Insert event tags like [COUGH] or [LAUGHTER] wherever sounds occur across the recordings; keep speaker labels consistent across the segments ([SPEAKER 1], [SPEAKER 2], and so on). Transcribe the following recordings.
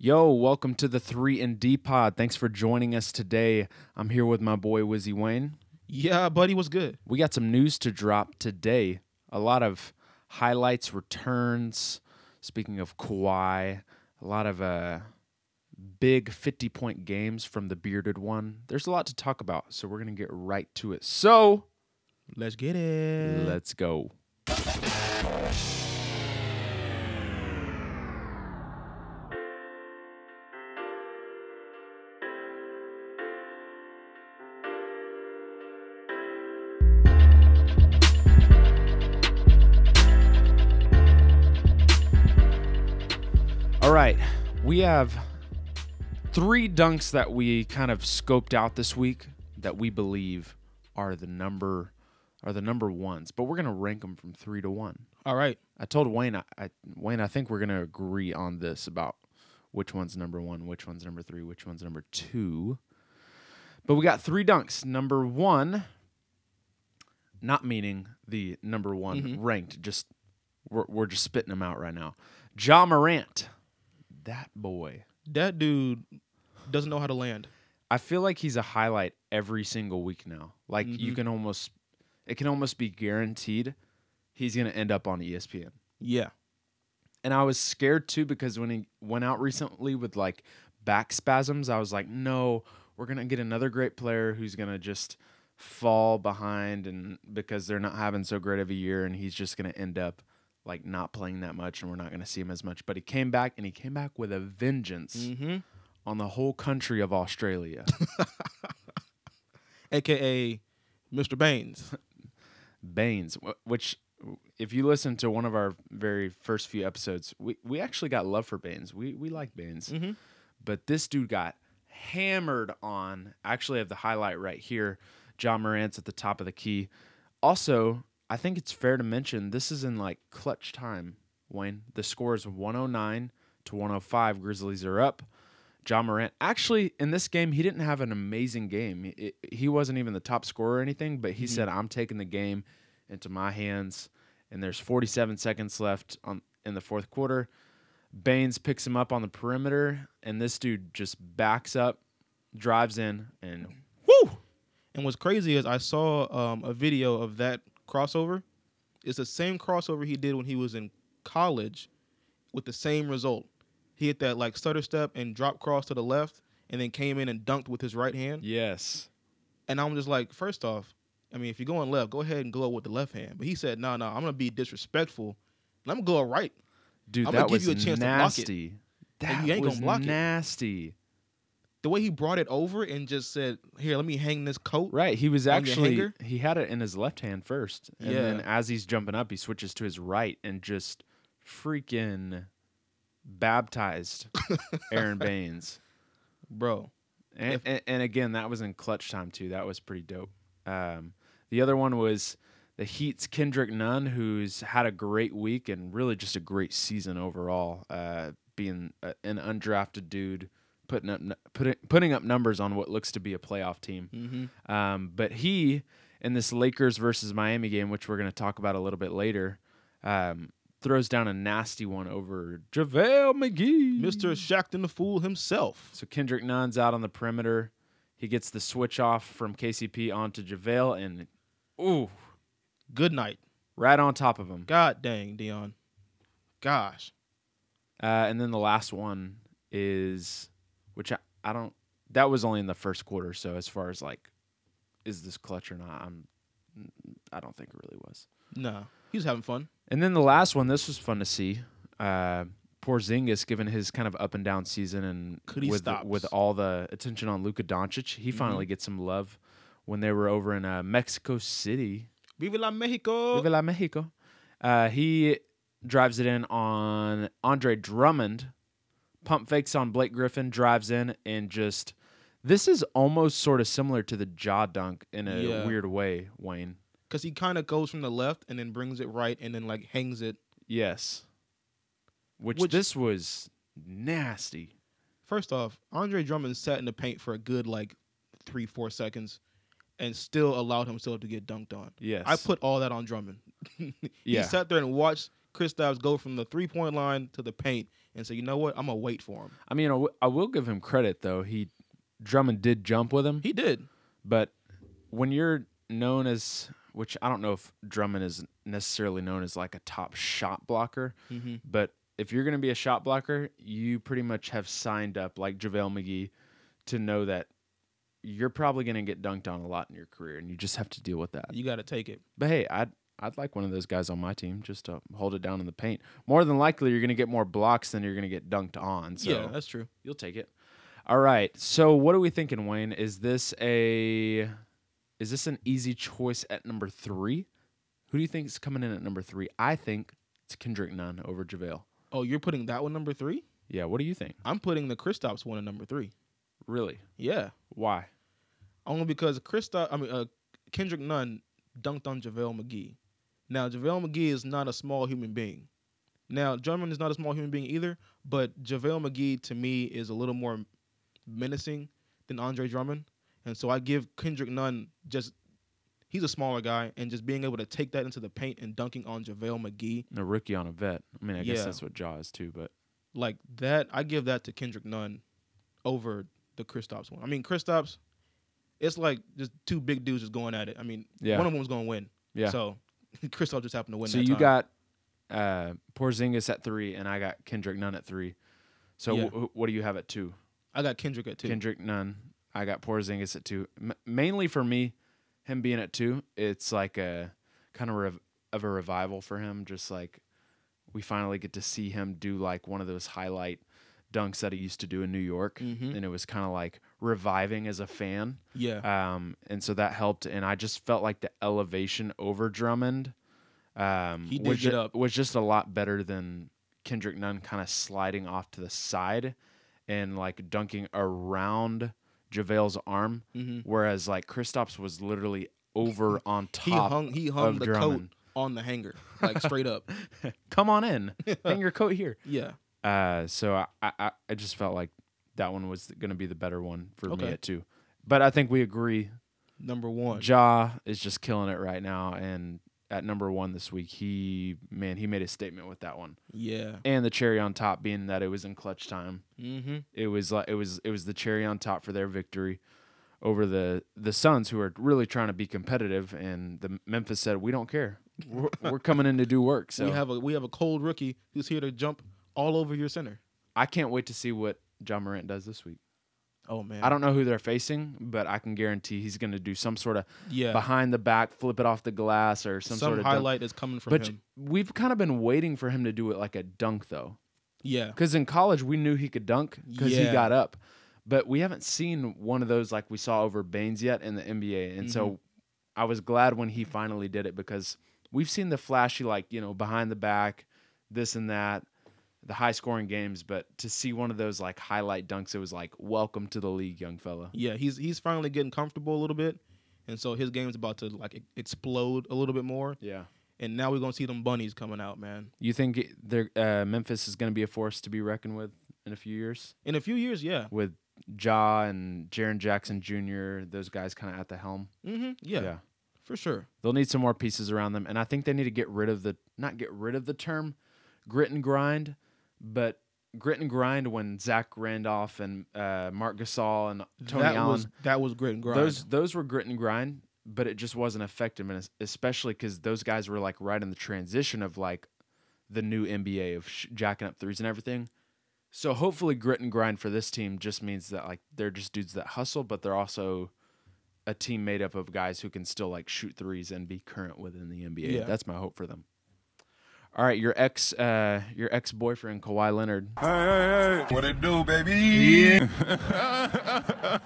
[SPEAKER 1] Yo, welcome to the 3 and D pod. Thanks for joining us today. I'm here with my boy Wizzy Wayne.
[SPEAKER 2] Yeah, buddy, what's good?
[SPEAKER 1] We got some news to drop today. A lot of highlights, returns. Speaking of Kawhi, a lot of uh, big 50 point games from the bearded one. There's a lot to talk about, so we're going to get right to it. So,
[SPEAKER 2] Let's get it.
[SPEAKER 1] let's go. We have three dunks that we kind of scoped out this week that we believe are the number are the number ones, but we're gonna rank them from three to one.
[SPEAKER 2] All right.
[SPEAKER 1] I told Wayne, I, I Wayne, I think we're gonna agree on this about which one's number one, which one's number three, which one's number two. But we got three dunks. Number one, not meaning the number one
[SPEAKER 2] Mhm.
[SPEAKER 1] ranked, just we're, we're just spitting them out right now. Ja Morant, that boy.
[SPEAKER 2] That dude doesn't know how to land.
[SPEAKER 1] I feel like he's a highlight every single week now. Like you
[SPEAKER 2] Mhm.
[SPEAKER 1] can almost, it can almost be guaranteed he's gonna end up on ESPN.
[SPEAKER 2] Yeah.
[SPEAKER 1] And I was scared too because when he went out recently with like back spasms, I was like, no, we're gonna get another great player who's gonna just fall behind and because they're not having so great of a year and he's just gonna end up like not playing that much and we're not gonna see him as much. But he came back and he came back with a vengeance
[SPEAKER 2] Mm-hmm.
[SPEAKER 1] on the whole country of Australia. [LAUGHS]
[SPEAKER 2] AKA Mr.
[SPEAKER 1] Baynes. [LAUGHS] Baynes, which if you listen to one of our very first few episodes, we, we actually got love for Baynes. We we like Baynes.
[SPEAKER 2] Mm-hmm.
[SPEAKER 1] But this dude got hammered on. I actually have the highlight right here. Ja Morant's at the top of the key. Also, I think it's fair to mention this is in like clutch time, Wayne. The score is 109 to 105. Grizzlies are up. Ja Morant actually in this game he didn't have an amazing game. He, he wasn't even the top scorer or anything, but he
[SPEAKER 2] Mhm.
[SPEAKER 1] said I'm taking the game into my hands and there's 47 seconds left on in the fourth quarter. Baynes picks him up on the perimeter and this dude just backs up, drives in and
[SPEAKER 2] Woo! And what's crazy is I saw um, a video of that crossover. It's the same crossover he did when he was in college with the same result. He hit that like stutter step and drop cross to the left and then came in and dunked with his right hand.
[SPEAKER 1] yes.
[SPEAKER 2] And I'm just like, first off, I mean, if you're going left, go ahead and go with the left hand. But he said, no, no, I'm gonna be disrespectful. And I'm gonna go right.
[SPEAKER 1] Dude,
[SPEAKER 2] I'm
[SPEAKER 1] that
[SPEAKER 2] gonna give
[SPEAKER 1] was
[SPEAKER 2] you a chance to block it.
[SPEAKER 1] nasty. That
[SPEAKER 2] And you ain't
[SPEAKER 1] was
[SPEAKER 2] gonna block it. The way he brought it over and just said, "Here, let me hang this coat."
[SPEAKER 1] Right. He was actually he had it in his left hand first. And then as he's jumping up, he switches to his right and just freaking baptized [LAUGHS] Aron Baynes.
[SPEAKER 2] bro.
[SPEAKER 1] And,
[SPEAKER 2] If-
[SPEAKER 1] and, and again, that was in clutch time too. That was pretty dope. Um, the other one was the Heat's Kendrick Nunn, who's had a great week and really just a great season overall. Uh, being a, an undrafted dude, putting up putting putting up numbers on what looks to be a playoff team.
[SPEAKER 2] Mm-hmm.
[SPEAKER 1] Um, but he in this Lakers versus Miami game, which we're going to talk about a little bit later, um, throws down a nasty one over JaVale McGee.
[SPEAKER 2] Mister Shaqtin' the Fool himself.
[SPEAKER 1] So Kendrick Nunn's out on the perimeter. He gets the switch off from KCP onto JaVale and ooh,
[SPEAKER 2] Good night.
[SPEAKER 1] right on top of him.
[SPEAKER 2] God dang, Dion. Gosh.
[SPEAKER 1] Uh, and then the last one is, which I, I don't, that was only in the first quarter. So as far as like, is this clutch or not? I'm, I don't think it really was.
[SPEAKER 2] No, he was having fun.
[SPEAKER 1] And then the last one, this was fun to see. Uh, Porzingis, given his kind of up and down season, and
[SPEAKER 2] Could he
[SPEAKER 1] with
[SPEAKER 2] stops.
[SPEAKER 1] with all the attention on Luka Doncic, he finally gets some love when they were over in uh, Mexico City,
[SPEAKER 2] Viva la Mexico.
[SPEAKER 1] Viva la Mexico. Uh, he drives it in on Andre Drummond, pump fakes on Blake Griffin, drives in, and just this is almost sort of similar to the Ja dunk in a
[SPEAKER 2] Yeah.
[SPEAKER 1] weird way, Wayne.
[SPEAKER 2] Because he kind of goes from the left and then brings it right and then like hangs it.
[SPEAKER 1] Yes. Which,
[SPEAKER 2] Which-
[SPEAKER 1] this was nasty.
[SPEAKER 2] First off, Andre Drummond sat in the paint for a good like three, four seconds and still allowed himself to get dunked on.
[SPEAKER 1] Yes.
[SPEAKER 2] I put all that on Drummond. [LAUGHS] he
[SPEAKER 1] Yeah.
[SPEAKER 2] sat there and watched Chris Kristaps go from the three point line to the paint and say, you know what, I'm gonna wait for him.
[SPEAKER 1] I mean, I will give him credit though. He Drummond did jump with him,
[SPEAKER 2] He did.
[SPEAKER 1] but when you're known as, which I don't know if Drummond is necessarily known as like a top shot blocker,
[SPEAKER 2] Mm-hmm.
[SPEAKER 1] but if you're going to be a shot blocker, you pretty much have signed up like JaVale McGee to know that you're probably going to get dunked on a lot in your career, and you just have to deal with that.
[SPEAKER 2] You got to take it.
[SPEAKER 1] But hey, I'd I'd like one of those guys on my team just to hold it down in the paint. More than likely, you're going to get more blocks than you're going to get dunked on. So
[SPEAKER 2] yeah, that's true.
[SPEAKER 1] you'll take it. All right. So what are we thinking, Wayne? Is this a is this an easy choice at number three? Who do you think is coming in at number three? I think it's Kendrick Nunn over JaVale.
[SPEAKER 2] Oh, you're putting that one number three?
[SPEAKER 1] Yeah. What do you think?
[SPEAKER 2] I'm putting the Kristaps one at number three.
[SPEAKER 1] Really?
[SPEAKER 2] Yeah,
[SPEAKER 1] Why?
[SPEAKER 2] only because Kristaps, I mean, uh, Kendrick Nunn dunked on JaVale McGee. Now, JaVale McGee is not a small human being. Now, Drummond is not a small human being either, but JaVale McGee to me is a little more menacing than Andre Drummond. And so I give Kendrick Nunn just he's a smaller guy and just being able to take that into the paint and dunking on JaVale McGee
[SPEAKER 1] A rookie on a vet. I mean, I guess
[SPEAKER 2] Yeah.
[SPEAKER 1] that's what Ja is too. But
[SPEAKER 2] like that, I give that to Kendrick Nunn over the Kristaps one. I mean, Kristaps, it's like just two big dudes just going at it. I mean,
[SPEAKER 1] Yeah.
[SPEAKER 2] one of them was going to win.
[SPEAKER 1] yeah.
[SPEAKER 2] So [LAUGHS] Kristaps just happened to win.
[SPEAKER 1] So you
[SPEAKER 2] time.
[SPEAKER 1] got uh, Porzingis at three, and I got Kendrick Nunn at three. So
[SPEAKER 2] Yeah.
[SPEAKER 1] wh- what do you have at two?
[SPEAKER 2] I got Kendrick at two.
[SPEAKER 1] Kendrick Nunn. I got Porzingis at two. M- mainly for me, him being at two, it's like a kind of rev- of a revival for him. Just like we finally get to see him do like one of those highlight dunks that he used to do in New York,
[SPEAKER 2] Mhm.
[SPEAKER 1] and it was kind of like reviving as a fan.
[SPEAKER 2] Yeah.
[SPEAKER 1] Um, and so that helped, and I just felt like the elevation over Drummond um,
[SPEAKER 2] He did
[SPEAKER 1] was,
[SPEAKER 2] get up.
[SPEAKER 1] was just a lot better than Kendrick Nunn kind of sliding off to the side and like dunking around JaVale's arm,
[SPEAKER 2] hmm
[SPEAKER 1] whereas like Kristaps was literally over on top.
[SPEAKER 2] He hung he hung the
[SPEAKER 1] Drummond.
[SPEAKER 2] coat on the hanger, like straight up. [LAUGHS]
[SPEAKER 1] Come on in, [LAUGHS] hang your coat here.
[SPEAKER 2] Yeah.
[SPEAKER 1] Uh, so I, I I just felt like that one was going to be the better one for me
[SPEAKER 2] Okay.
[SPEAKER 1] at two. But I think we agree
[SPEAKER 2] Number one.
[SPEAKER 1] Ja is just killing it right now, and at number one this week, he man he made a statement with that one,
[SPEAKER 2] Yeah.
[SPEAKER 1] and the cherry on top being that it was in clutch time.
[SPEAKER 2] Mm-hmm.
[SPEAKER 1] It was like it was it was the cherry on top for their victory over the the Suns, who are really trying to be competitive, and the Memphis said we don't care, we're, we're coming in to do work. [LAUGHS] So
[SPEAKER 2] we have a we have a cold rookie who's here to jump all over your center.
[SPEAKER 1] I can't wait to see what Ja Morant does this week.
[SPEAKER 2] Oh man.
[SPEAKER 1] I don't know who they're facing, but I can guarantee he's going to do some sort of
[SPEAKER 2] Yeah.
[SPEAKER 1] behind the back, flip it off the glass, or some,
[SPEAKER 2] Some,
[SPEAKER 1] sort of dunk.
[SPEAKER 2] highlight is coming from
[SPEAKER 1] But
[SPEAKER 2] him.
[SPEAKER 1] we've kind of been waiting for him to do it like a dunk, though,
[SPEAKER 2] Yeah.
[SPEAKER 1] because in college we knew he could dunk because he got up, but we haven't seen one of those like we saw over Baynes yet in the NBA, and
[SPEAKER 2] Mm-hmm.
[SPEAKER 1] so I was glad when he finally did it because we've seen the flashy like you know behind the back, this and that, the high scoring games, but to see one of those like highlight dunks, it was like welcome to the league, young fella.
[SPEAKER 2] Yeah. He's he's finally getting comfortable a little bit, and so his game's about to like explode a little bit more.
[SPEAKER 1] Yeah.
[SPEAKER 2] And now we're gonna see them bunnies coming out, man.
[SPEAKER 1] You think they're, uh, Memphis is to be a force to be reckoned with in a few years?
[SPEAKER 2] In a few years, yeah.
[SPEAKER 1] with Ja and Jaren Jackson Jr., those guys kind of at the helm.
[SPEAKER 2] Mm-hmm. Yeah, for sure.
[SPEAKER 1] They'll need some more pieces around them. And I think they need to get rid of the, not get rid of the term grit and grind, but grit and grind when Zach Randolph and uh, Marc Gasol and Tony
[SPEAKER 2] that
[SPEAKER 1] Allen,
[SPEAKER 2] was that was grit and grind.
[SPEAKER 1] those, those were grit and grind, but it just wasn't effective. And especially because those guys were like right in the transition of like the new NBA of sh- jacking up threes and everything. So hopefully, grit and grind for this team just means that like they're just dudes that hustle, but they're also a team made up of guys who can still like shoot threes and be current within the NBA.
[SPEAKER 2] Yeah.
[SPEAKER 1] That's my hope for them. All right, your ex, uh, your ex boyfriend Kawhi Leonard. Hey, hey, hey.
[SPEAKER 3] What it do, baby? [LAUGHS]
[SPEAKER 2] I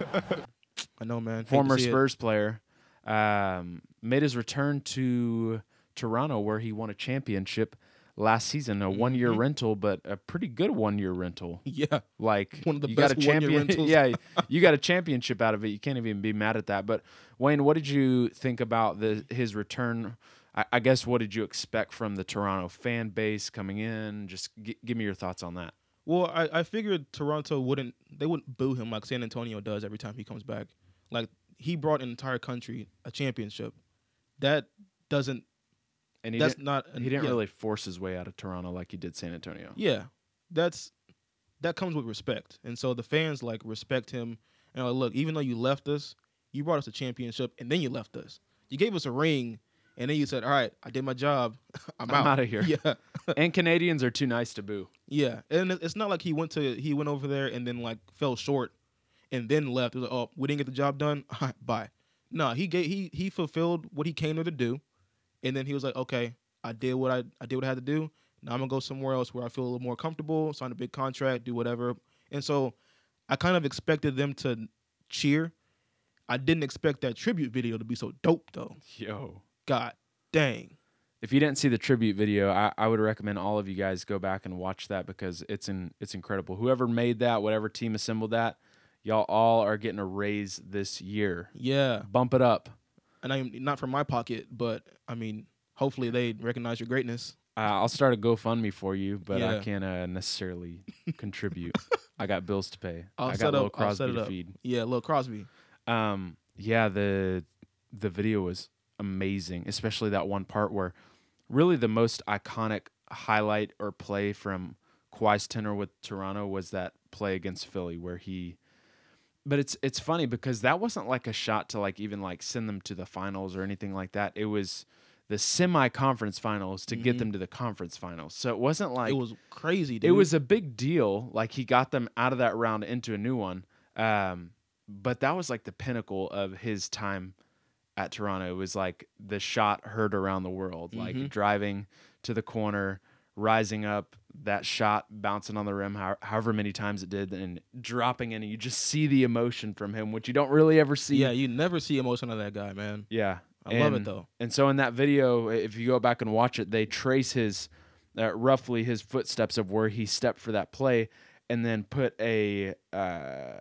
[SPEAKER 2] know, man.
[SPEAKER 1] Former
[SPEAKER 2] see it.
[SPEAKER 1] Spurs player, um, made his return to Toronto where he won a championship last season. A one year rental, but a pretty good one year rental.
[SPEAKER 2] Yeah,
[SPEAKER 1] Like
[SPEAKER 2] One of the
[SPEAKER 1] you got a
[SPEAKER 2] best one-year
[SPEAKER 1] champion.
[SPEAKER 2] rentals.
[SPEAKER 1] yeah, [LAUGHS] you got a championship out of it. You can't even be mad at that. But Wayne, what did you think about the his return? I, I guess what did you expect from the Toronto fan base coming in? Just g- give me your thoughts on that.
[SPEAKER 2] Well, I, I figured Toronto wouldn't they wouldn't boo him like San Antonio does every time he comes back. Like he brought an entire country a championship. That doesn't
[SPEAKER 1] And he
[SPEAKER 2] that's
[SPEAKER 1] didn't,
[SPEAKER 2] not
[SPEAKER 1] he didn't
[SPEAKER 2] yeah.
[SPEAKER 1] really force his way out of Toronto like he did San Antonio.
[SPEAKER 2] Yeah, that's that comes with respect, and so the fans like respect him. And like, look, even though you left us, you brought us a championship, and then you left us. You gave us a ring, and then you said, "All right, I did my job. [LAUGHS] I'm,
[SPEAKER 1] I'm
[SPEAKER 2] out
[SPEAKER 1] of here." [LAUGHS]
[SPEAKER 2] Yeah, [LAUGHS]
[SPEAKER 1] and Canadians are too nice to boo.
[SPEAKER 2] yeah. And it's not like he went to he went over there and then like fell short, and then left. It was like, oh, we didn't get the job done. All right, bye. No, he gave he he fulfilled what he came there to do, and then he was like, okay, I did what I I did what I had to do. Now I'm gonna go somewhere else where I feel a little more comfortable, sign a big contract, do whatever. And so I kind of expected them to cheer. I didn't expect that tribute video to be so dope though.
[SPEAKER 1] Yo.
[SPEAKER 2] God dang.
[SPEAKER 1] If you didn't see the tribute video, I, I would recommend all of you guys go back and watch that because it's in it's incredible. Whoever made that, whatever team assembled that, y'all all are getting a raise this year.
[SPEAKER 2] Yeah.
[SPEAKER 1] Bump it up.
[SPEAKER 2] And I'm not from my pocket, but I mean, hopefully they recognize your greatness.
[SPEAKER 1] Uh, I'll start a GoFundMe for you, but I can't uh, necessarily [LAUGHS] contribute. I got bills to pay.
[SPEAKER 2] I'll
[SPEAKER 1] I
[SPEAKER 2] set
[SPEAKER 1] got Lil
[SPEAKER 2] up- I'll set
[SPEAKER 1] Crosby to feed.
[SPEAKER 2] Yeah, Lil Crosby.
[SPEAKER 1] Um, yeah, the the video was amazing, especially that one part where really the most iconic highlight or play from Kawhi's tenor with Toronto was that play against Philly where he but it's it's funny because that wasn't like a shot to like even like send them to the finals or anything like that. It was the semi-conference finals to get
[SPEAKER 2] Mhm.
[SPEAKER 1] them to the conference finals. So it wasn't like
[SPEAKER 2] it was crazy, dude.
[SPEAKER 1] it was a big deal. Like he got them out of that round into a new one. Um, but that was like the pinnacle of his time at Toronto. It was like the shot heard around the world, like
[SPEAKER 2] Mhm.
[SPEAKER 1] driving to the corner, rising up, that shot bouncing on the rim, how, however many times it did, and dropping in. And you just see the emotion from him, which you don't really ever see.
[SPEAKER 2] Yeah, you never see emotion of that guy, man.
[SPEAKER 1] Yeah.
[SPEAKER 2] I love it though.
[SPEAKER 1] And so in that video, if you go back and watch it, they trace his uh, roughly his footsteps of where he stepped for that play, and then put a uh,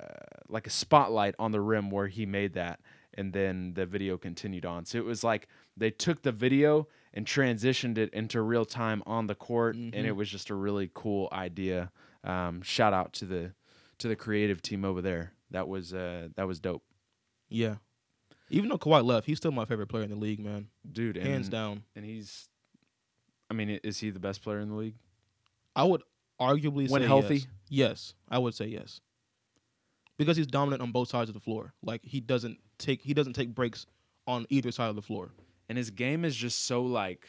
[SPEAKER 1] like a spotlight on the rim where he made that, and then the video continued on. So it was like they took the video and transitioned it into real time on the court, and
[SPEAKER 2] Mhm.
[SPEAKER 1] it was just a really cool idea. Um, shout out to the to the creative team over there. That was uh, that was dope,
[SPEAKER 2] Yeah. Even though Kawhi left, he's still my favorite player in the league, man.
[SPEAKER 1] dude. And,
[SPEAKER 2] Hands down.
[SPEAKER 1] and he's. I mean, is he the best player in the league?
[SPEAKER 2] I would arguably
[SPEAKER 1] When
[SPEAKER 2] say
[SPEAKER 1] healthy?
[SPEAKER 2] Yes. Yes, I would say yes. Because he's dominant on both sides of the floor. Like he doesn't take he doesn't take breaks on either side of the floor.
[SPEAKER 1] and his game is just so like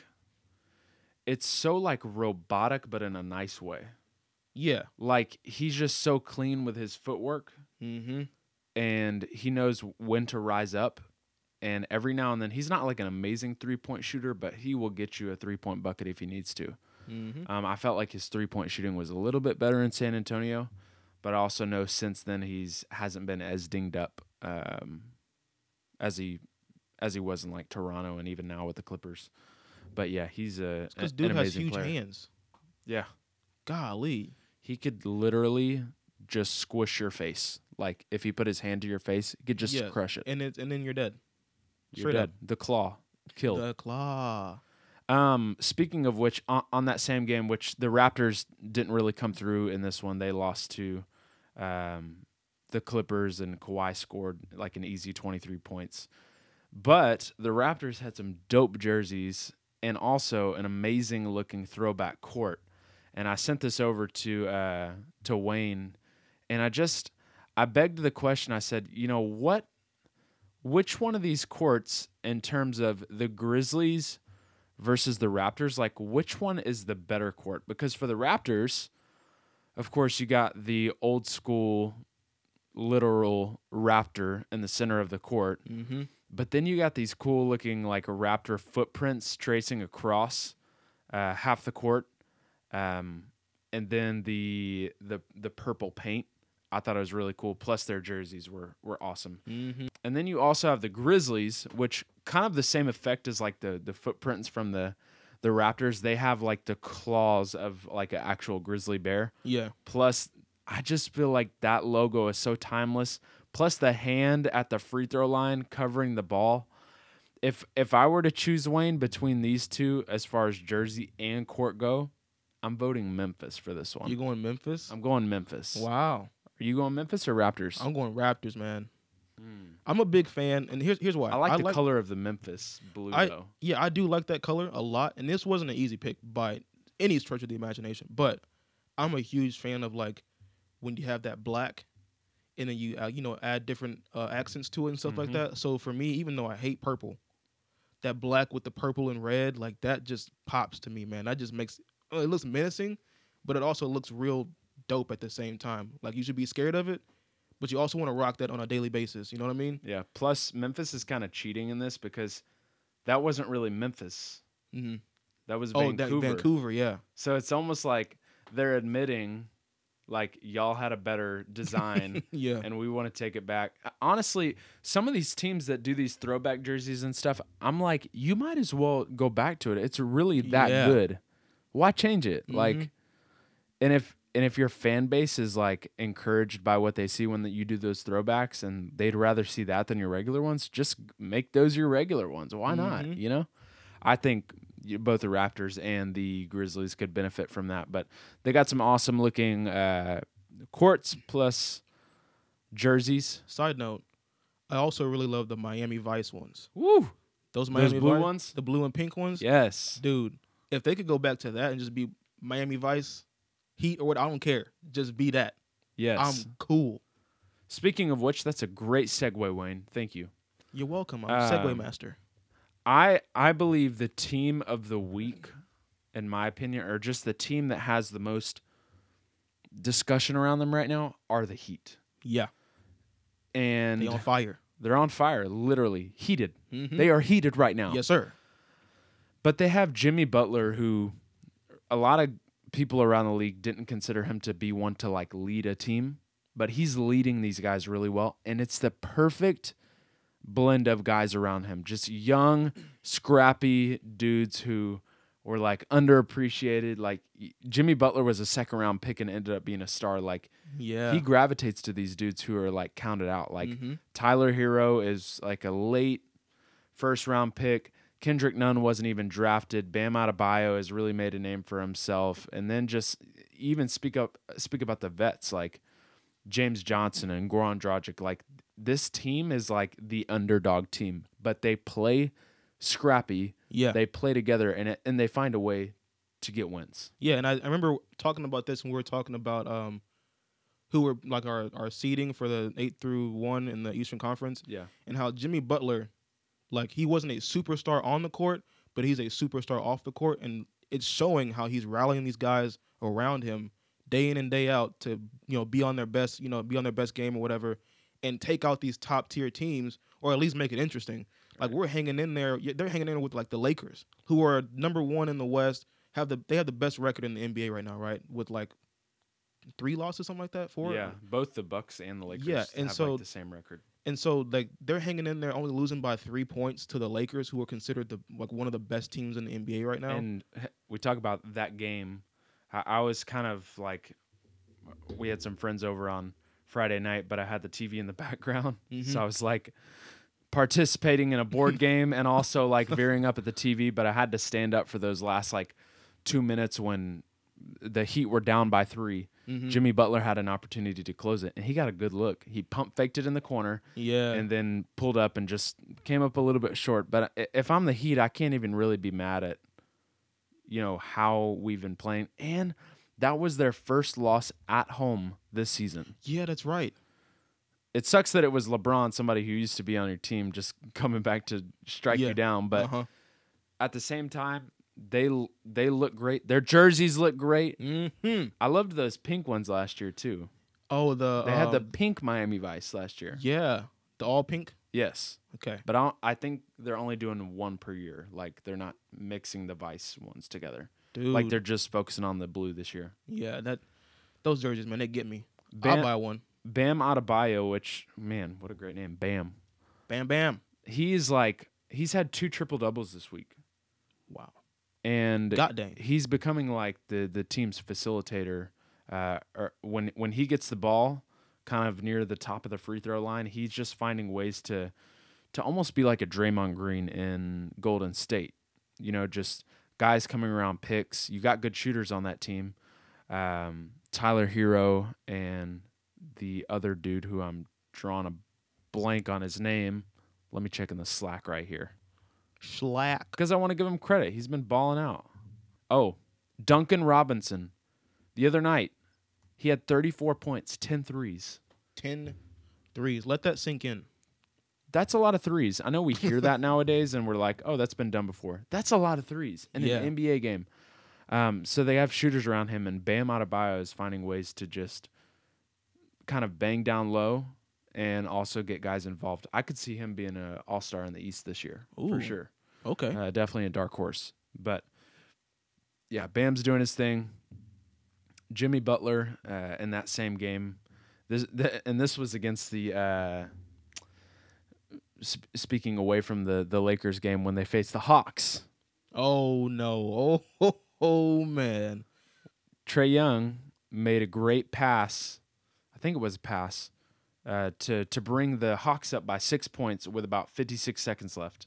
[SPEAKER 1] it's so like robotic but in a nice way
[SPEAKER 2] Yeah.
[SPEAKER 1] like he's just so clean with his footwork
[SPEAKER 2] Mm-hmm.
[SPEAKER 1] and he knows when to rise up and every now and then he's not like an amazing three-point shooter but he will get you a three-point bucket if he needs to
[SPEAKER 2] Mm-hmm.
[SPEAKER 1] um, i felt like his three-point shooting was a little bit better in san antonio but i also know since then he's hasn't been as dinged up um, as he as he was in like toronto and even now with the clippers but yeah he's a
[SPEAKER 2] Because dude has huge
[SPEAKER 1] player.
[SPEAKER 2] hands.
[SPEAKER 1] yeah
[SPEAKER 2] Golly.
[SPEAKER 1] he could literally just squish your face. Like if he put his hand to your face, he could just
[SPEAKER 2] Yeah,
[SPEAKER 1] crush it.
[SPEAKER 2] And it's and then you're dead.
[SPEAKER 1] You're
[SPEAKER 2] straight
[SPEAKER 1] dead.
[SPEAKER 2] up.
[SPEAKER 1] The claw killed.
[SPEAKER 2] The claw.
[SPEAKER 1] um, speaking of which, on, on that same game, which the Raptors didn't really come through in this one, they lost to um, the Clippers, and Kawhi scored like an easy 23 points. But the Raptors had some dope jerseys and also an amazing looking throwback court. And I sent this over to uh, to Wayne, and I just I begged the question. I said, you know what? Which one of these courts, in terms of the Grizzlies versus the Raptors, like which one is the better court? Because for the Raptors, of course, you got the old school, literal Raptor in the center of the court.
[SPEAKER 2] Mm-hmm.
[SPEAKER 1] But then you got these cool looking like a raptor footprints tracing across uh, half the court, um, and then the the the purple paint. I thought it was really cool. Plus their jerseys were were awesome.
[SPEAKER 2] Mm-hmm.
[SPEAKER 1] And then you also have the Grizzlies, which kind of the same effect as like the the footprints from the the Raptors. They have like the claws of like an actual grizzly bear.
[SPEAKER 2] Yeah.
[SPEAKER 1] Plus, I just feel like that logo is so timeless. Plus, the hand at the free throw line covering the ball. If if I were to choose Wayne between these two, as far as jersey and court go, I'm voting Memphis for this one.
[SPEAKER 2] You going Memphis?
[SPEAKER 1] I'm going Memphis.
[SPEAKER 2] wow.
[SPEAKER 1] Are you going Memphis or Raptors?
[SPEAKER 2] I'm going Raptors, man. Hmm. I'm a big fan, and here's here's why.
[SPEAKER 1] I like I the color of the Memphis blue
[SPEAKER 2] I
[SPEAKER 1] though.
[SPEAKER 2] yeah, I do like that color a lot, and this wasn't an easy pick by any stretch of the imagination. But I'm a huge fan of like when you have that black, and then you uh, you know add different uh, accents to it and stuff like
[SPEAKER 1] Mhm.
[SPEAKER 2] that. So for me, even though I hate purple, that black with the purple and red, like that just pops to me, man. That just makes uh, it looks menacing, but it also looks real dope at the same time. Like you should be scared of it, but you also want to rock that on a daily basis. You know what I mean?
[SPEAKER 1] Yeah. Plus, Memphis is kind of cheating in this because that wasn't really Memphis.
[SPEAKER 2] Mm-hmm.
[SPEAKER 1] That was
[SPEAKER 2] Oh, that
[SPEAKER 1] Vancouver.
[SPEAKER 2] Vancouver, yeah.
[SPEAKER 1] So it's almost like they're admitting, like y'all had a better design, [LAUGHS]
[SPEAKER 2] Yeah.
[SPEAKER 1] and we want to take it back. Uh, Honestly, some of these teams that do these throwback jerseys and stuff, I'm like, you might as well go back to it. It's really that
[SPEAKER 2] Yeah.
[SPEAKER 1] good. Why change it?
[SPEAKER 2] Mhm.
[SPEAKER 1] Like, and if and if your fan base is like encouraged by what they see when that you do those throwbacks, and they'd rather see that than your regular ones, just make those your regular ones. Why not?
[SPEAKER 2] Mhm.
[SPEAKER 1] You know, I think both the Raptors and the Grizzlies could benefit from that. But they got some awesome looking uh, courts plus jerseys.
[SPEAKER 2] Side note, I also really love the Miami Vice ones.
[SPEAKER 1] Woo!
[SPEAKER 2] Those Miami
[SPEAKER 1] blue
[SPEAKER 2] Vice-
[SPEAKER 1] ones?
[SPEAKER 2] the blue and pink ones.
[SPEAKER 1] Yes.
[SPEAKER 2] dude. If they could go back to that and just be Miami Vice, Heat or what, I don't care. Just be that.
[SPEAKER 1] Yes.
[SPEAKER 2] I'm cool.
[SPEAKER 1] Speaking of which, that's a great segue, Wayne. Thank you.
[SPEAKER 2] You're welcome. I'm a segue
[SPEAKER 1] Um,
[SPEAKER 2] master.
[SPEAKER 1] I I believe the team of the week, in my opinion, or just the team that has the most discussion around them right now are the Heat.
[SPEAKER 2] Yeah,
[SPEAKER 1] And
[SPEAKER 2] they're on fire.
[SPEAKER 1] they're on fire, literally heated.
[SPEAKER 2] Mhm.
[SPEAKER 1] They are heated right now.
[SPEAKER 2] Yes, sir.
[SPEAKER 1] But they have Jimmy Butler, who a lot of people around the league didn't consider him to be one to like lead a team, but he's leading these guys really well. And it's the perfect blend of guys around him. Just young, scrappy dudes who were like underappreciated. Like Jimmy Butler was a second round pick and ended up being a star. Like
[SPEAKER 2] Yeah.
[SPEAKER 1] he gravitates to these dudes who are like counted out. Like
[SPEAKER 2] Mhm.
[SPEAKER 1] Tyler Herro is like a late first round pick. Kendrick Nunn wasn't even drafted. Bam Adebayo has really made a name for himself. And then just even speak up speak about the vets like James Johnson and Goran Dragic. Like this team is like the underdog team, but they play scrappy.
[SPEAKER 2] yeah.
[SPEAKER 1] They play together and it, and they find a way to get wins.
[SPEAKER 2] Yeah, and I, I remember talking about this when we were talking about um who were like our, our seeding for the eight through one in the Eastern Conference
[SPEAKER 1] Yeah.
[SPEAKER 2] and how Jimmy Butler, like he wasn't a superstar on the court, but he's a superstar off the court, and it's showing how he's rallying these guys around him day in and day out to you know be on their best, you know, be on their best game or whatever, and take out these top tier teams or at least make it interesting. Like we're hanging in there, they're hanging in with like the Lakers, who are number one in the West, have the they have the best record in the NBA right now, right? With like three losses, something like that, four.
[SPEAKER 1] Yeah, both the Bucks and the Lakers
[SPEAKER 2] Yeah, and
[SPEAKER 1] have
[SPEAKER 2] so-
[SPEAKER 1] like the same record.
[SPEAKER 2] And so like they're hanging in there, only losing by three points to the Lakers, who are considered the like one of the best teams in the NBA right now.
[SPEAKER 1] And we talk about that game. I, I was kind of like, we had some friends over on Friday night, but I had the TV in the [LAUGHS] background,
[SPEAKER 2] Mhm.
[SPEAKER 1] so I was like participating in a board [LAUGHS] game and also like veering up at the TV. But I had to stand up for those last like two minutes when the Heat were down by 3
[SPEAKER 2] Mhm.
[SPEAKER 1] Jimmy Butler had an opportunity to close it, and he got a good look. He pump faked it in the corner
[SPEAKER 2] yeah,
[SPEAKER 1] and then pulled up and just came up a little bit short. But if I'm the Heat, I can't even really be mad at you know how we've been playing. And that was their first loss at home this season.
[SPEAKER 2] yeah, that's right.
[SPEAKER 1] It sucks that it was LeBron, somebody who used to be on your team, just [LAUGHS] coming back to strike
[SPEAKER 2] Yeah.
[SPEAKER 1] you down. But
[SPEAKER 2] uh-huh.
[SPEAKER 1] at the same time, they they look great. Their jerseys look great.
[SPEAKER 2] hmm
[SPEAKER 1] I loved those pink ones last year too.
[SPEAKER 2] oh the
[SPEAKER 1] They had the
[SPEAKER 2] um,
[SPEAKER 1] pink Miami Vice last year.
[SPEAKER 2] yeah the all pink.
[SPEAKER 1] Yes.
[SPEAKER 2] Okay,
[SPEAKER 1] But I, don't, I think they're only doing one per year. Like they're not mixing the Vice ones together.
[SPEAKER 2] Dude.
[SPEAKER 1] Like they're just focusing on the blue this year.
[SPEAKER 2] yeah that those jerseys, man, they get me.
[SPEAKER 1] Bam,
[SPEAKER 2] I'll buy one.
[SPEAKER 1] Bam Adebayo, which man, what a great name, Bam.
[SPEAKER 2] Bam, bam.
[SPEAKER 1] He's like he's had two triple doubles this week,
[SPEAKER 2] Wow.
[SPEAKER 1] and
[SPEAKER 2] God dang.
[SPEAKER 1] he's becoming like the the team's facilitator. Uh, or when when he gets the ball, kind of near the top of the free throw line, he's just finding ways to to almost be like a Draymond Green in Golden State. You know, just guys coming around picks. You got good shooters on that team. Um, Tyler Herro and the other dude who I'm drawing a blank on his name. Let me check in the Slack right here
[SPEAKER 2] Schlack.
[SPEAKER 1] because I want to give him credit. He's been balling out. Oh, Duncan Robinson. The other night, he had 34 points, 10 threes.
[SPEAKER 2] 10 threes. Let that sink in.
[SPEAKER 1] That's a lot of threes. I know we hear that [LAUGHS] nowadays and we're like, oh, that's been done before. That's a lot of threes in
[SPEAKER 2] Yeah.
[SPEAKER 1] an NBA game. Um, so they have shooters around him, and Bam Adebayo is finding ways to just kind of bang down low and also get guys involved. I could see him being an all star in the East this year for sure.
[SPEAKER 2] Okay.
[SPEAKER 1] Uh, definitely a dark horse. But yeah, Bam's doing his thing. Jimmy Butler uh, in that same game, this th- and this was against the. Uh, sp- speaking away from the the Lakers game when they faced the Hawks,
[SPEAKER 2] oh, no. Oh, [LAUGHS] oh, man.
[SPEAKER 1] Trae Young made a great pass. I think it was a pass uh, to to bring the Hawks up by six points with about 56 seconds left.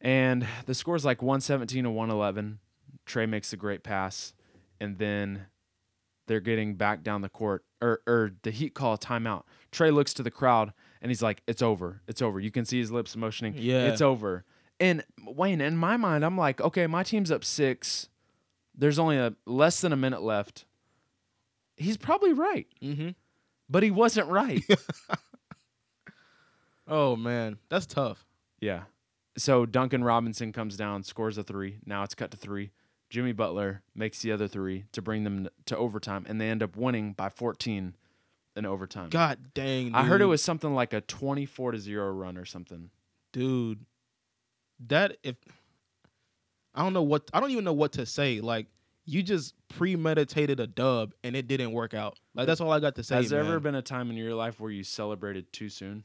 [SPEAKER 1] And the score's like 117 to 111. Trae makes a great pass, and then they're getting back down the court, or or the Heat call a timeout. Trae looks to the crowd and he's like, "It's over. It's over." You can see his lips motioning.
[SPEAKER 2] Yeah.
[SPEAKER 1] it's over. And Wayne, in my mind, I'm like, okay, my team's up six. There's only a less than a minute left. He's probably right,
[SPEAKER 2] Mm-hmm.
[SPEAKER 1] but he wasn't right. [LAUGHS]
[SPEAKER 2] Oh, man. That's tough.
[SPEAKER 1] yeah. So Duncan Robinson comes down, scores a three. Now it's cut to three. Jimmy Butler makes the other three to bring them to overtime, and they end up winning by 14 in overtime.
[SPEAKER 2] God dang.
[SPEAKER 1] I heard it was something like a 24 to 0 run or something.
[SPEAKER 2] dude that if i don't know what i don't even know what to say like you just premeditated a dub and it didn't work out like that's all i got to say
[SPEAKER 1] Has there ever been a time in your life where you celebrated too soon?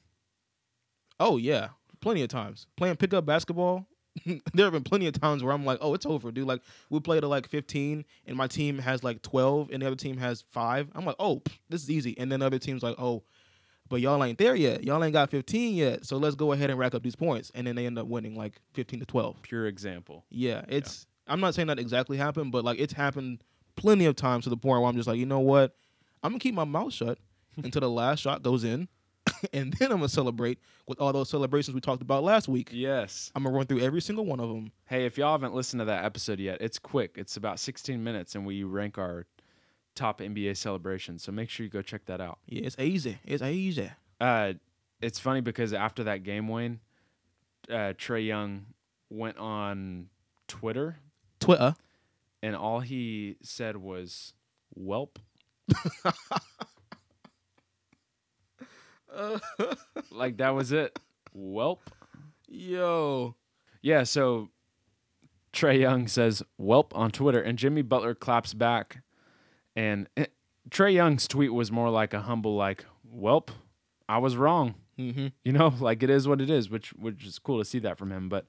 [SPEAKER 2] oh yeah plenty of times playing pickup basketball [LAUGHS] there have been plenty of times where i'm like oh it's over dude. Like we played at like 15 and my team has like 12 and the other team has 5 i'm like oh this is easy. And then the other team's like oh but y'all ain't there yet. Y'all ain't got 15 yet. So let's go ahead and rack up these points. And then they end up winning like 15 to 12
[SPEAKER 1] Pure example.
[SPEAKER 2] Yeah, it's. I'm not saying that exactly happened, but like it's happened plenty of times to the point where I'm just like, you know what? I'm gonna keep my mouth shut until the last shot goes in, [COUGHS] and then I'm gonna celebrate with all those celebrations we talked about last week.
[SPEAKER 1] Yes.
[SPEAKER 2] I'm gonna run through every single one of them.
[SPEAKER 1] Hey, if y'all haven't listened to that episode yet, it's quick. It's about 16 minutes, and we rank our top NBA celebrations. So make sure you go check that out.
[SPEAKER 2] Yeah, it's easy. It's easy.
[SPEAKER 1] Uh, it's funny because after that game, Wayne, uh, Trae Young went on Twitter,
[SPEAKER 2] Twitter.
[SPEAKER 1] and all he said was "Welp." [LAUGHS] [LAUGHS] like that was it. Welp.
[SPEAKER 2] Yo.
[SPEAKER 1] Yeah, so Trae Young says "Welp" on Twitter, and Jimmy Butler claps back. And eh, Trae Young's tweet was more like a humble, like "Welp, I was wrong."
[SPEAKER 2] Mm-hmm.
[SPEAKER 1] You know, [LAUGHS] like it is what it is, which which is cool to see that from him. But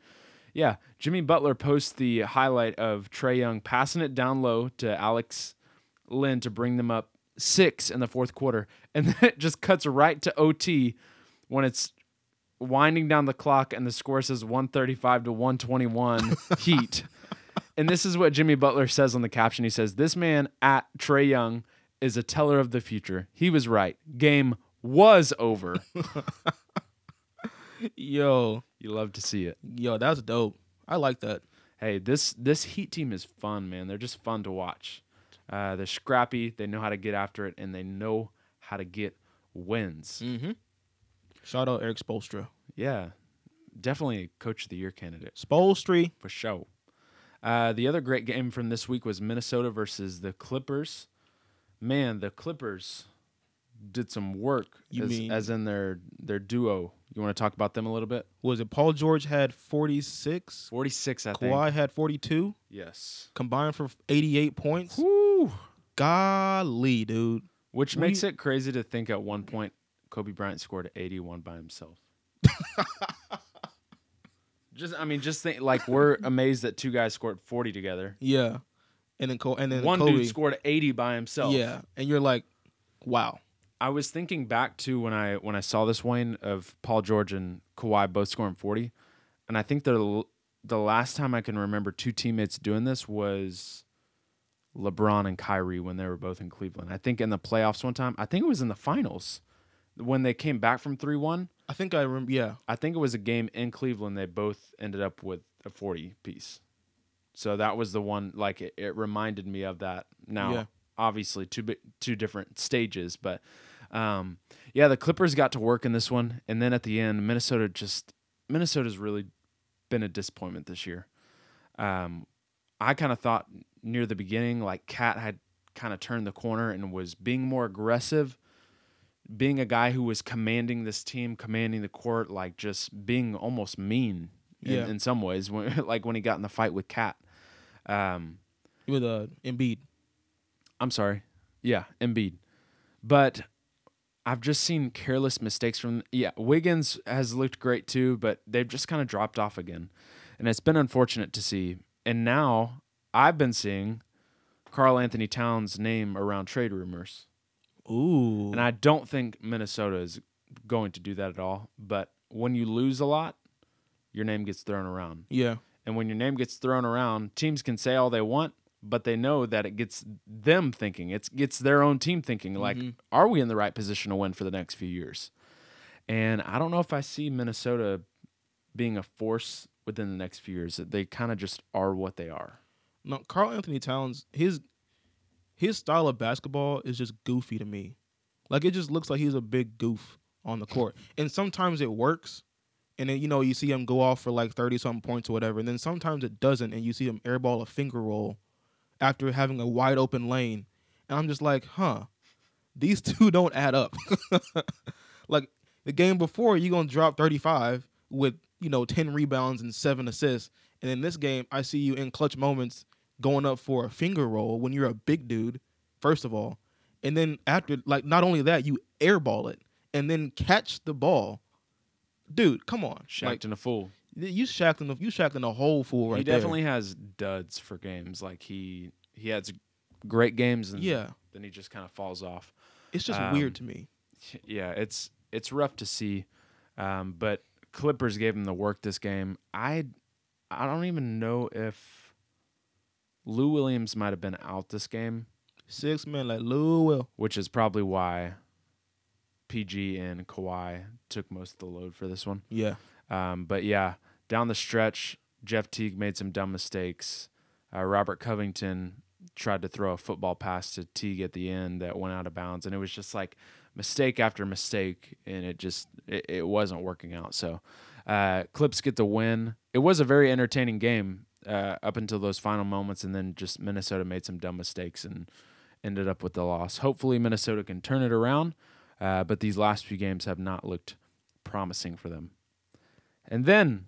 [SPEAKER 1] yeah, Jimmy Butler posts the highlight of Trae Young passing it down low to Alex Len to bring them up six in the fourth quarter, and [LAUGHS] then it just cuts right to OT when it's winding down the clock and the score says 135 to 121 [LAUGHS] Heat. And this is what Jimmy Butler says on the caption. He says, "This man at Trae Young is a teller of the future. He was right. Game was over." [LAUGHS]
[SPEAKER 2] Yo.
[SPEAKER 1] You love to see it.
[SPEAKER 2] Yo, that's dope. I like that.
[SPEAKER 1] Hey, this this Heat team is fun, man. They're just fun to watch. Uh, they're scrappy. They know how to get after it, and they know how to get wins.
[SPEAKER 2] Mm-hmm. Shout out Erik Spoelstra.
[SPEAKER 1] Yeah, definitely a coach of the year candidate
[SPEAKER 2] Spolstry.
[SPEAKER 1] for sure. Uh, the other great game from this week was Minnesota versus the Clippers. Man, the Clippers did some work.
[SPEAKER 2] You
[SPEAKER 1] as,
[SPEAKER 2] mean-
[SPEAKER 1] as in their their duo? You want to talk about them a little bit?
[SPEAKER 2] Was it Paul George had 46?
[SPEAKER 1] Forty six, I think.
[SPEAKER 2] Kawhi had 42
[SPEAKER 1] Yes.
[SPEAKER 2] combined for 88 points.
[SPEAKER 1] Woo.
[SPEAKER 2] Golly, dude.
[SPEAKER 1] Which
[SPEAKER 2] We-
[SPEAKER 1] makes it crazy to think at one point Kobe Bryant scored 81 by himself. [LAUGHS] just I mean just think like we're amazed that two guys scored 40 together.
[SPEAKER 2] Yeah. And then Cole and then
[SPEAKER 1] One
[SPEAKER 2] Kobe.
[SPEAKER 1] dude scored 80 by himself.
[SPEAKER 2] Yeah. And you're like, wow.
[SPEAKER 1] I was thinking back to when I when I saw this Wayne of Paul George and Kawhi both scoring 40 and I think the the last time I can remember two teammates doing this was LeBron and Kyrie when they were both in Cleveland. I think in the playoffs one time, I think it was in the finals. when they came back from three one.
[SPEAKER 2] I think I remember. Yeah,
[SPEAKER 1] I think it was a game in Cleveland. They both ended up with a forty piece. So that was the one. Like it, it reminded me of that. Now,
[SPEAKER 2] Yeah.
[SPEAKER 1] obviously, two bi- two different stages, but um, yeah, the Clippers got to work in this one, and then at the end, Minnesota just Minnesota's really been a disappointment this year. Um, I kind of thought near the beginning, like KAT had kind of turned the corner and was being more aggressive, being a guy who was commanding this team, commanding the court, like just being almost mean in,
[SPEAKER 2] Yeah.
[SPEAKER 1] in some ways, when, [LAUGHS] like when he got in the fight with KAT. Um,
[SPEAKER 2] with uh Embiid.
[SPEAKER 1] I'm sorry. Yeah, Embiid. But I've just seen careless mistakes from yeah, Wiggins has looked great too, but they've just kind of dropped off again. And it's been unfortunate to see. And now I've been seeing Karl-Anthony Towns' name around trade rumors.
[SPEAKER 2] Ooh,
[SPEAKER 1] And I don't think Minnesota is going to do that at all. But when you lose a lot, your name gets thrown around.
[SPEAKER 2] yeah,
[SPEAKER 1] And when your name gets thrown around, teams can say all they want, but they know that it gets them thinking. It's gets their own team thinking like,
[SPEAKER 2] Mhm.
[SPEAKER 1] are we in the right position to win for the next few years? And I don't know if I see Minnesota being a force within the next few years. They kind of just are what they are.
[SPEAKER 2] No. Karl-Anthony Towns, his his style of basketball is just goofy to me. Like it just looks like he's a big goof on the court, [LAUGHS] and sometimes it works. And then you know you see him go off for like thirty something points or whatever, and then sometimes it doesn't, and you see him airball a finger roll after having a wide open lane, and I'm just like, huh, these [LAUGHS] two don't add up. [LAUGHS] like the game before, you gonna drop thirty five with you know ten rebounds and seven assists, and in this game, I see you in clutch moments going up for a finger roll when you're a big dude, first of all, and then after like not only that, you airball it and then catch the ball. Dude, come on.
[SPEAKER 1] Shacked
[SPEAKER 2] Like
[SPEAKER 1] a fool.
[SPEAKER 2] you shacked in the you shacked in the whole fool right there.
[SPEAKER 1] he
[SPEAKER 2] there.
[SPEAKER 1] definitely has duds for games. Like he he has great games and
[SPEAKER 2] Yeah.
[SPEAKER 1] then he just kind of falls off.
[SPEAKER 2] It's just
[SPEAKER 1] Um,
[SPEAKER 2] weird to me. [LAUGHS]
[SPEAKER 1] yeah, it's it's rough to see, um, but Clippers gave him the work this game. I I don't even know if Lou Williams might have been out this game,
[SPEAKER 2] Six men like Lou will.
[SPEAKER 1] which is probably why PG and Kawhi took most of the load for this one.
[SPEAKER 2] Yeah.
[SPEAKER 1] Um, but yeah, down the stretch, Jeff Teague made some dumb mistakes. Uh, Robert Covington tried to throw a football pass to Teague at the end that went out of bounds, and it was just like mistake after mistake, and it just it, it wasn't working out. So uh, Clips get the win. It was a very entertaining game uh, up until those final moments, and then just Minnesota made some dumb mistakes and ended up with the loss. Hopefully, Minnesota can turn it around, uh, but these last few games have not looked promising for them. And then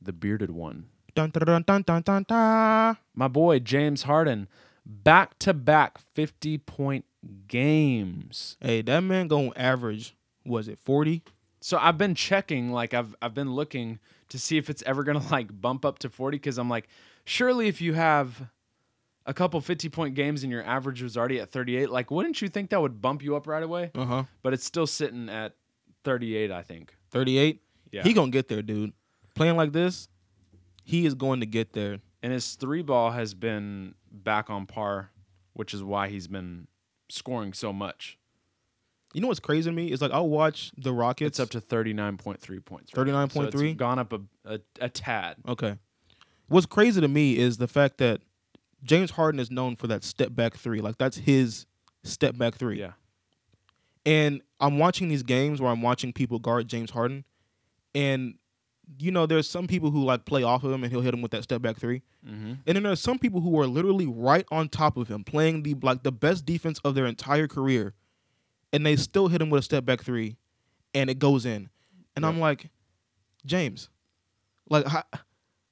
[SPEAKER 1] the bearded one,
[SPEAKER 2] Dun dun dun
[SPEAKER 1] my boy James Harden, back to back 50 point games.
[SPEAKER 2] Hey, that man gonna average was it forty?
[SPEAKER 1] So I've been checking, like I've I've been looking to see if it's ever gonna [LAUGHS] like bump up to 40 because I'm like, surely if you have a couple 50 point games and your average was already at 38, like wouldn't you think that would bump you up right away?
[SPEAKER 2] Uh huh.
[SPEAKER 1] But it's still sitting at 38, I think.
[SPEAKER 2] Thirty eight.
[SPEAKER 1] Yeah.
[SPEAKER 2] He gonna get there, dude. Playing like this, he is going to get there.
[SPEAKER 1] and his three ball has been back on par, which is why he's been scoring so much.
[SPEAKER 2] You know what's crazy to me is like I'll watch the Rockets.
[SPEAKER 1] It's up to 39.3 points. right now. So
[SPEAKER 2] 39.3?
[SPEAKER 1] gone up a, a, a tad.
[SPEAKER 2] Okay. What's crazy to me is the fact that James Harden is known for that step back three. Like that's his step back three.
[SPEAKER 1] Yeah.
[SPEAKER 2] And I'm watching these games where I'm watching people guard James Harden, and you know there's some people who like play off of him and he'll hit him with that step back three,
[SPEAKER 1] Mm-hmm.
[SPEAKER 2] and then there's some people who are literally right on top of him playing the like the best defense of their entire career, and they still hit him with a step back three, and it goes in, and I'm like, James, like how,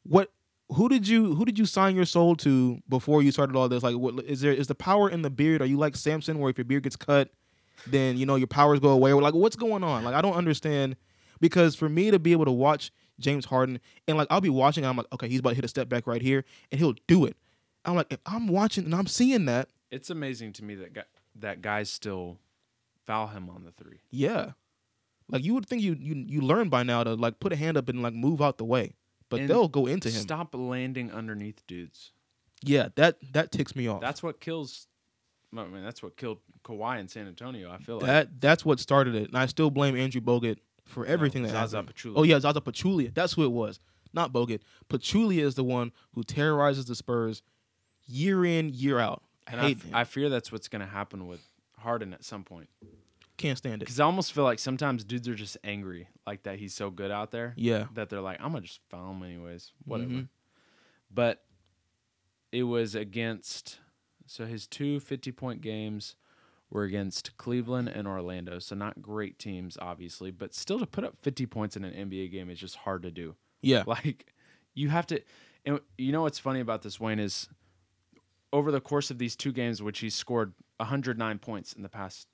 [SPEAKER 2] what? Who did you who did you sign your soul to before you started all this? Like, what is there? Is the power in the beard? Are you like Samson, where if your beard gets cut, then you know your powers go away? Or like, what's going on? Like, I don't understand. Because for me to be able to watch James Harden and like I'll be watching, I'm like, okay, he's about to hit a step back right here, and he'll do it. I'm like, if I'm watching and I'm seeing that,
[SPEAKER 1] It's amazing to me that guy, that guys still foul him on the three.
[SPEAKER 2] yeah, like you would think you you you learn by now to like put a hand up and like move out the way, but
[SPEAKER 1] And
[SPEAKER 2] they'll go into him.
[SPEAKER 1] Stop landing underneath dudes.
[SPEAKER 2] Yeah, that that ticks me off.
[SPEAKER 1] That's what kills I mean, that's what killed Kawhi in San Antonio. I feel like
[SPEAKER 2] That that's what started it, and I still blame Andrew Bogut for everything that
[SPEAKER 1] Zaza
[SPEAKER 2] happened.
[SPEAKER 1] Pachulia.
[SPEAKER 2] Oh yeah, Zaza Pachulia. That's who it was. Not Bogut. Pachulia is the one who terrorizes the Spurs year in, year out. I
[SPEAKER 1] and I,
[SPEAKER 2] hate
[SPEAKER 1] f-
[SPEAKER 2] him.
[SPEAKER 1] I fear that's what's going to happen with Harden at some point.
[SPEAKER 2] Can't stand it.
[SPEAKER 1] Because I almost feel like sometimes dudes are just angry, like that he's so good out there
[SPEAKER 2] Yeah.
[SPEAKER 1] that they're like, I'm gonna just foul him anyways, whatever.
[SPEAKER 2] Mhm.
[SPEAKER 1] But it was against so his two 50 point games were against Cleveland and Orlando. So not great teams, obviously, but still to put up 50 points in an NBA game is just hard to do.
[SPEAKER 2] Yeah. [LAUGHS]
[SPEAKER 1] Like you have to and you know what's funny about this Wayne is over the course of these two games which he scored 109 points in the past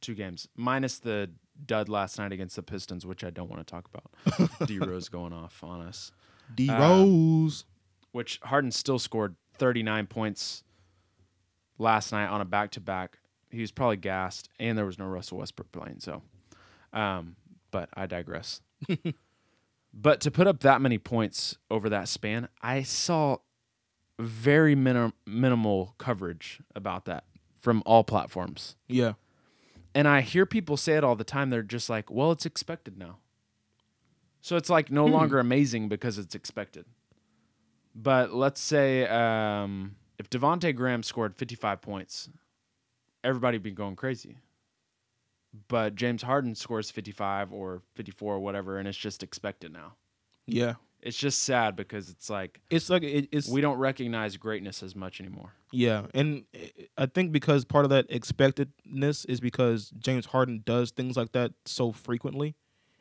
[SPEAKER 1] two games minus the dud last night against the Pistons which I don't want to talk about. [LAUGHS] D Rose going off on us.
[SPEAKER 2] D
[SPEAKER 1] Um,
[SPEAKER 2] Rose.
[SPEAKER 1] Which Harden still scored 39 points last night on a back to back. He was probably gassed and there was no Russell Westbrook playing so um but I digress. [LAUGHS] But to put up that many points over that span, I saw very minim- minimal coverage about that from all platforms.
[SPEAKER 2] yeah.
[SPEAKER 1] And I hear people say it all the time. They're just like, well, it's expected now. So it's like no longer amazing because it's expected. But let's say um, if Devonte Graham scored 55 points, everybody would be going crazy. But James Harden scores 55 or 54 or whatever, and it's just expected now.
[SPEAKER 2] Yeah.
[SPEAKER 1] It's just sad because it's like
[SPEAKER 2] It's like it, it's
[SPEAKER 1] we don't recognize greatness as much anymore.
[SPEAKER 2] Yeah, and I- I think because part of that expectedness is because James Harden does things like that so frequently,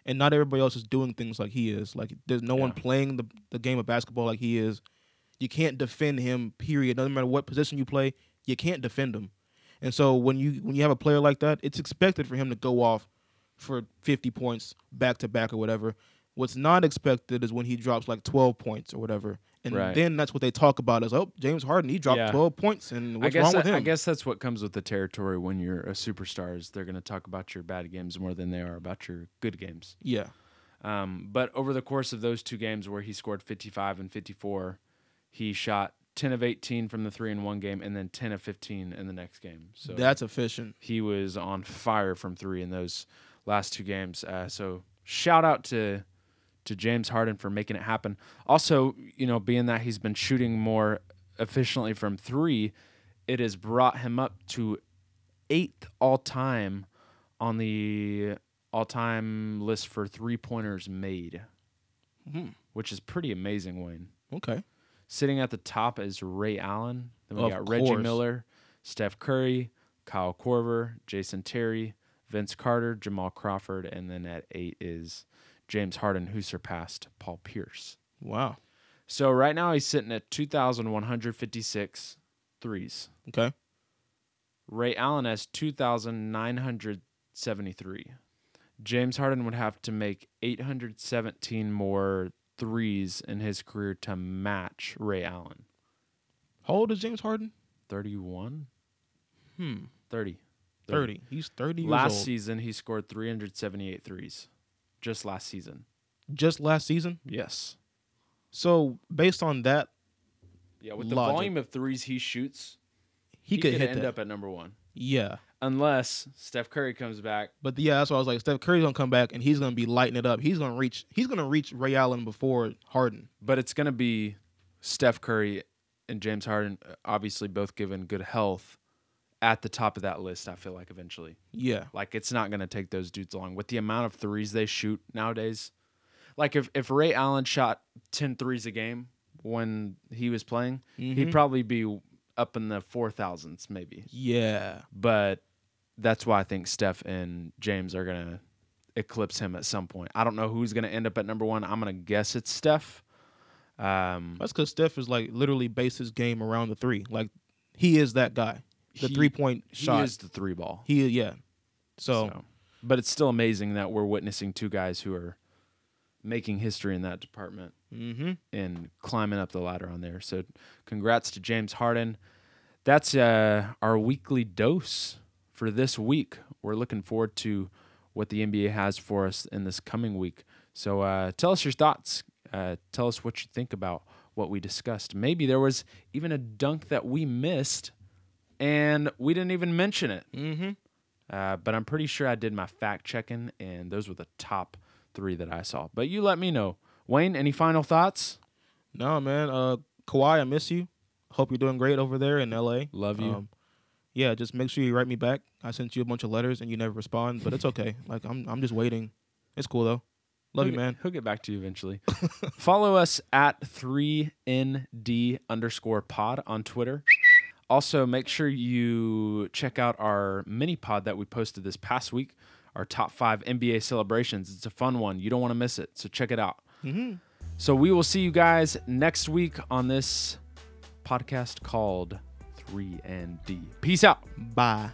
[SPEAKER 2] and not everybody else is doing things like he is. Like there's no one playing the the game of basketball like he is. You can't defend him. Period. Doesn't matter what position you play, you can't defend him. And so when you when you have a player like that, it's expected for him to go off for 50 points back to back or whatever. What's not expected is when he drops like 12 points or whatever. And
[SPEAKER 1] Right.
[SPEAKER 2] then that's what they talk about is, oh, James Harden, he dropped
[SPEAKER 1] Yeah.
[SPEAKER 2] 12 points and
[SPEAKER 1] I
[SPEAKER 2] what's
[SPEAKER 1] guess
[SPEAKER 2] wrong with
[SPEAKER 1] that-
[SPEAKER 2] him?
[SPEAKER 1] I guess that's what comes with the territory when you're a superstar. Is they're going to talk about your bad games more than they are about your good games.
[SPEAKER 2] Yeah.
[SPEAKER 1] Um, but over the course of those two games where he scored 55 and 54, he shot 10 of 18 from the three in one game and then 10 of 15 in the next game. So
[SPEAKER 2] that's efficient.
[SPEAKER 1] he was on fire from three in those last two games. Uh, so shout out to to James Harden for making it happen. Also, you know, being that he's been shooting more efficiently from three, it has brought him up to eighth all time on the all time list for three pointers made,
[SPEAKER 2] Mhm.
[SPEAKER 1] which is pretty amazing, Wayne.
[SPEAKER 2] Okay.
[SPEAKER 1] Sitting at the top is Ray Allen. Then we
[SPEAKER 2] Of
[SPEAKER 1] got Reggie. Miller, Steph Curry, Kyle Korver, Jason Terry, Vince Carter, Jamal Crawford, and then at eight is James Harden, who surpassed Paul Pierce.
[SPEAKER 2] Wow.
[SPEAKER 1] So right now he's sitting at 2,156 threes.
[SPEAKER 2] Okay.
[SPEAKER 1] Ray Allen has 2,973. James Harden would have to make 817 more threes in his career to match Ray Allen.
[SPEAKER 2] How old is James Harden?
[SPEAKER 1] 31?
[SPEAKER 2] Hmm.
[SPEAKER 1] 30.
[SPEAKER 2] 30. He's 30 years
[SPEAKER 1] Last
[SPEAKER 2] old.
[SPEAKER 1] season, he scored 378 threes. Just last season.
[SPEAKER 2] Just last season.
[SPEAKER 1] Yes.
[SPEAKER 2] So based on that,
[SPEAKER 1] Yeah, with the
[SPEAKER 2] Logic.
[SPEAKER 1] volume of threes he shoots,
[SPEAKER 2] he,
[SPEAKER 1] he,
[SPEAKER 2] could,
[SPEAKER 1] could
[SPEAKER 2] hit
[SPEAKER 1] end
[SPEAKER 2] that.
[SPEAKER 1] up at number one.
[SPEAKER 2] Yeah.
[SPEAKER 1] Unless Steph Curry comes back.
[SPEAKER 2] But yeah, that's why I was like, Steph Curry's gonna come back and he's gonna be lighting it up. He's gonna reach. He's gonna reach Ray Allen before Harden.
[SPEAKER 1] But it's to be Steph Curry and James Harden, obviously both given good health, at the top of that list, I feel like eventually.
[SPEAKER 2] Yeah.
[SPEAKER 1] Like it's not going to take those dudes long with the amount of threes they shoot nowadays. Like if if Ray Allen shot 10 threes a game when he was playing, he'd
[SPEAKER 2] Mhm.
[SPEAKER 1] probably be up in the 4000s maybe.
[SPEAKER 2] Yeah.
[SPEAKER 1] But that's why I think Steph and James are going to eclipse him at some point. I don't know who's going to end up at number 1. I'm going to guess it's Steph. Um
[SPEAKER 2] That's because Steph is like literally based his game around the three. Like he is that guy. The
[SPEAKER 1] He-
[SPEAKER 2] three point
[SPEAKER 1] he
[SPEAKER 2] shot.
[SPEAKER 1] is the three ball.
[SPEAKER 2] he yeah. So,
[SPEAKER 1] So, but it's still amazing that we're witnessing two guys who are making history in that department.
[SPEAKER 2] mm-hmm.
[SPEAKER 1] and climbing up the ladder on there. So, congrats to James Harden. That's uh, our weekly dose for this week. We're looking forward to what the NBA has for us in this coming week. So, uh, tell us your thoughts. Uh, tell us what you think about what we discussed. Maybe there was even a dunk that we missed and we didn't even mention it.
[SPEAKER 2] Mm-hmm.
[SPEAKER 1] Uh, but I'm pretty sure I did my fact checking, and those were the top three that I saw. But you let me know. Wayne, any final thoughts?
[SPEAKER 2] No, man. Uh, Kawhi, I miss you. Hope you're doing great over there in LA.
[SPEAKER 1] Love you.
[SPEAKER 2] Um, yeah, just make sure you write me back. I sent you a bunch of letters and you never respond, but it's okay. [LAUGHS] Like I'm, I'm just waiting. It's cool though. Love
[SPEAKER 1] he'll
[SPEAKER 2] you,
[SPEAKER 1] get-
[SPEAKER 2] man.
[SPEAKER 1] He'll get back to you eventually. [LAUGHS] Follow us at 3ND underscore pod on Twitter. Also, make sure you check out our mini pod that we posted this past week, our top five NBA celebrations. It's a fun one. You don't want to miss it. So check it out.
[SPEAKER 2] Mm-hmm.
[SPEAKER 1] So we will see you guys next week on this podcast called 3ND. Peace out.
[SPEAKER 2] Bye.